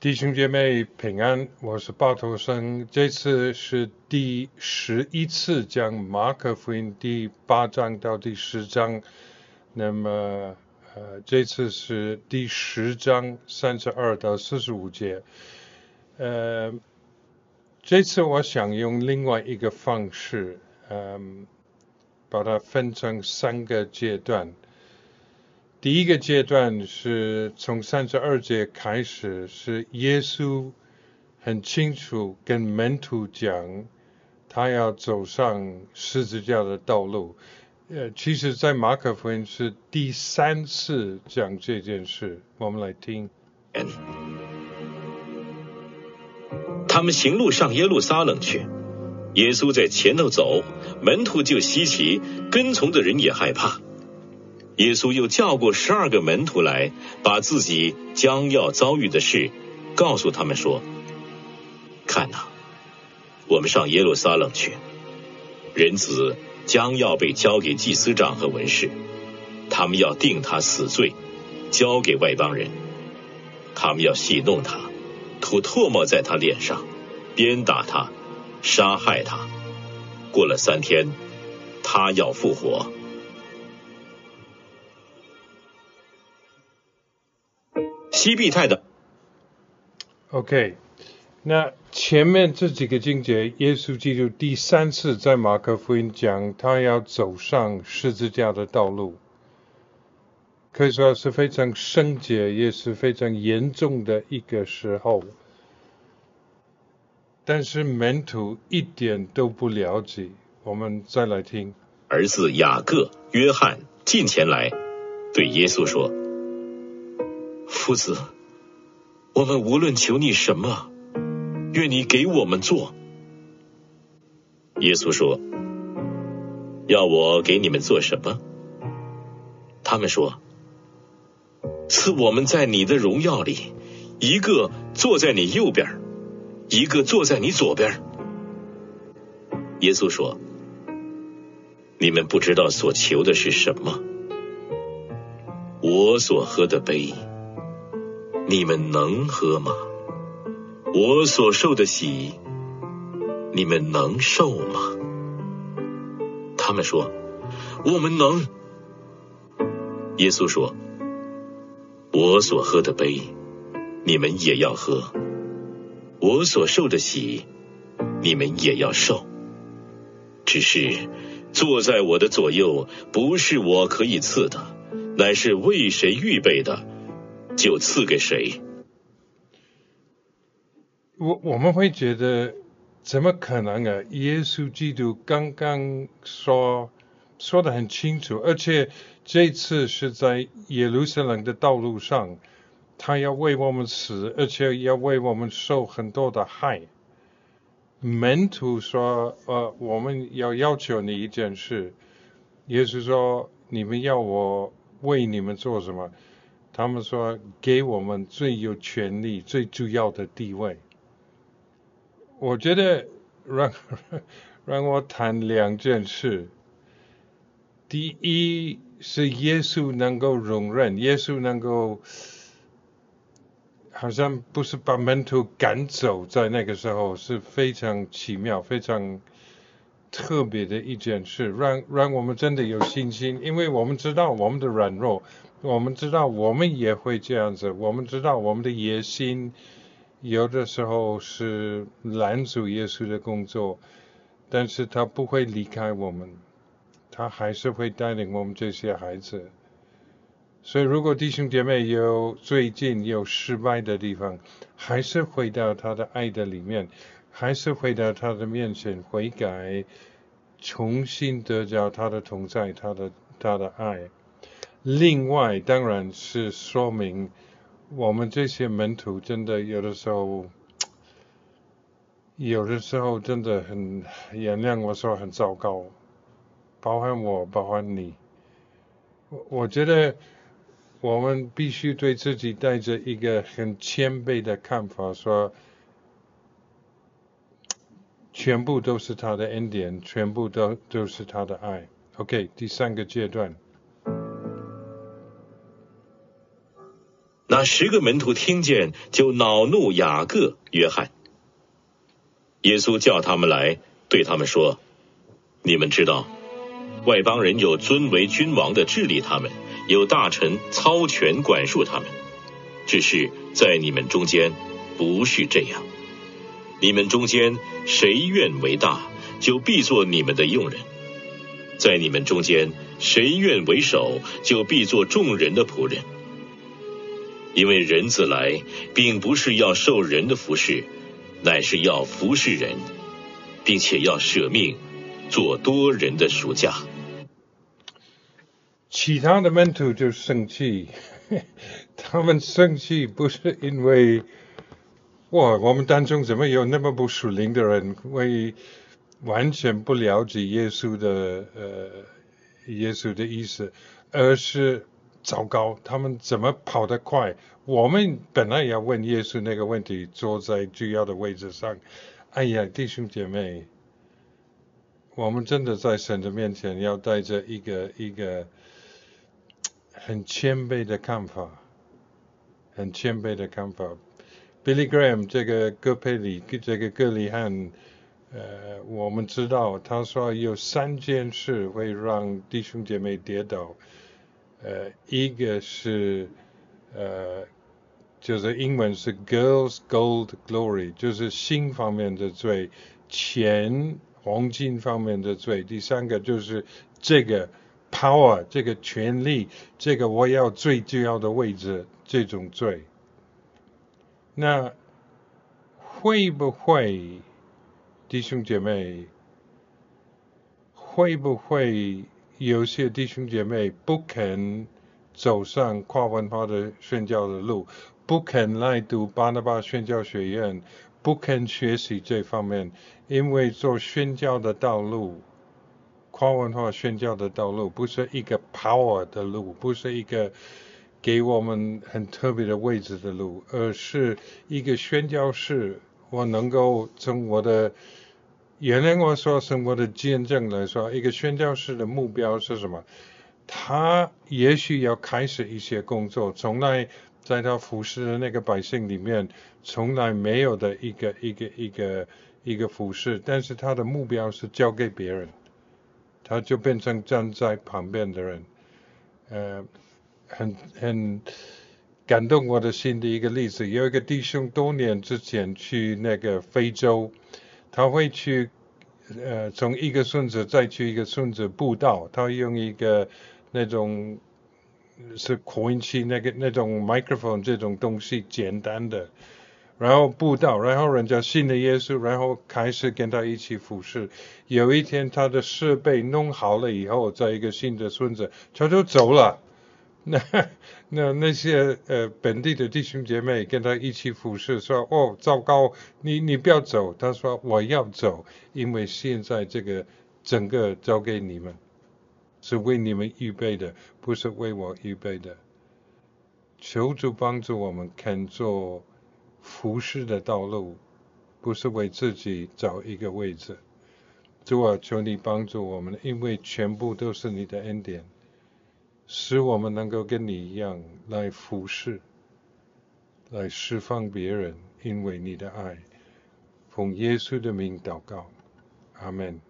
弟兄姐妹平安，我是巴头生。这次是第十一次讲马可福音第八章到第十章，那么呃这次是第十章三十二到四十五节。呃，这次我想用另外一个方式，嗯，把它分成三个阶段。第一个阶段是从三十二节开始，是耶稣很清楚跟门徒讲，他要走上十字架的道路。呃，其实，在马可福音是第三次讲这件事。我们来听。他们行路上耶路撒冷去，耶稣在前头走，门徒就稀奇，跟从的人也害怕。耶稣又叫过十二个门徒来，把自己将要遭遇的事告诉他们说：“看呐，我们上耶路撒冷去，人子将要被交给祭司长和文士，他们要定他死罪，交给外邦人，他们要戏弄他，吐唾沫在他脸上，鞭打他，杀害他。过了三天，他要复活。”西必泰的，OK，那前面这几个经节，耶稣基督第三次在马可福音讲他要走上十字架的道路，可以说是非常圣洁，也是非常严重的一个时候。但是门徒一点都不了解。我们再来听，儿子雅各、约翰近前来，对耶稣说。夫子，我们无论求你什么，愿你给我们做。耶稣说：“要我给你们做什么？”他们说：“赐我们在你的荣耀里，一个坐在你右边，一个坐在你左边。”耶稣说：“你们不知道所求的是什么，我所喝的杯。”你们能喝吗？我所受的喜，你们能受吗？他们说：“我们能。”耶稣说：“我所喝的杯，你们也要喝；我所受的喜，你们也要受。只是坐在我的左右，不是我可以赐的，乃是为谁预备的。”就赐给谁？我我们会觉得怎么可能啊？耶稣基督刚刚说说的很清楚，而且这次是在耶路撒冷的道路上，他要为我们死，而且要为我们受很多的害。门徒说：“呃，我们要要求你一件事。”耶稣说：“你们要我为你们做什么？”他们说：“给我们最有权利、最主要的地位。”我觉得 让让我谈两件事。第一是耶稣能够容忍，耶稣能够好像不是把门徒赶走，在那个时候是非常奇妙、非常特别的一件事，让让我们真的有信心，因为我们知道我们的软弱。我们知道，我们也会这样子。我们知道，我们的野心有的时候是拦阻耶稣的工作，但是他不会离开我们，他还是会带领我们这些孩子。所以，如果弟兄姐妹有最近有失败的地方，还是回到他的爱的里面，还是回到他的面前悔改，重新得着他的同在，他的他的爱。另外，当然是说明我们这些门徒真的有的时候，有的时候真的很原谅我说很糟糕，包含我，包含你。我觉得我们必须对自己带着一个很谦卑的看法，说全部都是他的恩典，全部都都是他的爱。OK，第三个阶段。那十个门徒听见，就恼怒雅各、约翰。耶稣叫他们来，对他们说：“你们知道，外邦人有尊为君王的治理他们，有大臣操权管束他们。只是在你们中间不是这样。你们中间谁愿为大，就必做你们的用人；在你们中间谁愿为首，就必做众人的仆人。因为人子来，并不是要受人的服侍。”乃是要服侍人，并且要舍命做多人的暑假。其他的门徒就生气，他们生气不是因为哇，我们当中怎么有那么不属灵的人，会完全不了解耶稣的呃耶稣的意思，而是。糟糕，他们怎么跑得快？我们本来也要问耶稣那个问题，坐在主要的位置上。哎呀，弟兄姐妹，我们真的在神的面前要带着一个一个很谦卑的看法，很谦卑的看法。Billy Graham 这个戈佩里，这个哥里汉，呃，我们知道他说有三件事会让弟兄姐妹跌倒。呃，一个是呃，就是英文是 girls gold glory，就是性方面的罪，钱黄金方面的罪。第三个就是这个 power，这个权力，这个我要最重要的位置，这种罪。那会不会弟兄姐妹会不会？有些弟兄姐妹不肯走上跨文化的宣教的路，不肯来读巴拿巴宣教学院，不肯学习这方面，因为做宣教的道路，跨文化宣教的道路不是一个 power 的路，不是一个给我们很特别的位置的路，而是一个宣教士，我能够从我的。原来我说生活的见证来说，一个宣教士的目标是什么？他也许要开始一些工作，从来在他服侍的那个百姓里面，从来没有的一个一个一个一个服侍，但是他的目标是交给别人，他就变成站在旁边的人，呃，很很感动我的心的一个例子。有一个弟兄多年之前去那个非洲。他会去，呃，从一个村子再去一个村子布道。他用一个那种是扩音器，那个那种 microphone 这种东西简单的，然后布道，然后人家信了耶稣，然后开始跟他一起服侍。有一天他的设备弄好了以后，在一个新的村子，他就走了。那 那那些呃本地的弟兄姐妹跟他一起服侍，说哦糟糕，你你不要走。他说我要走，因为现在这个整个交给你们，是为你们预备的，不是为我预备的。求主帮助我们肯做服侍的道路，不是为自己找一个位置。主啊，求你帮助我们，因为全部都是你的恩典。使我们能够跟你一样来服侍，来释放别人，因为你的爱。奉耶稣的名祷告，阿门。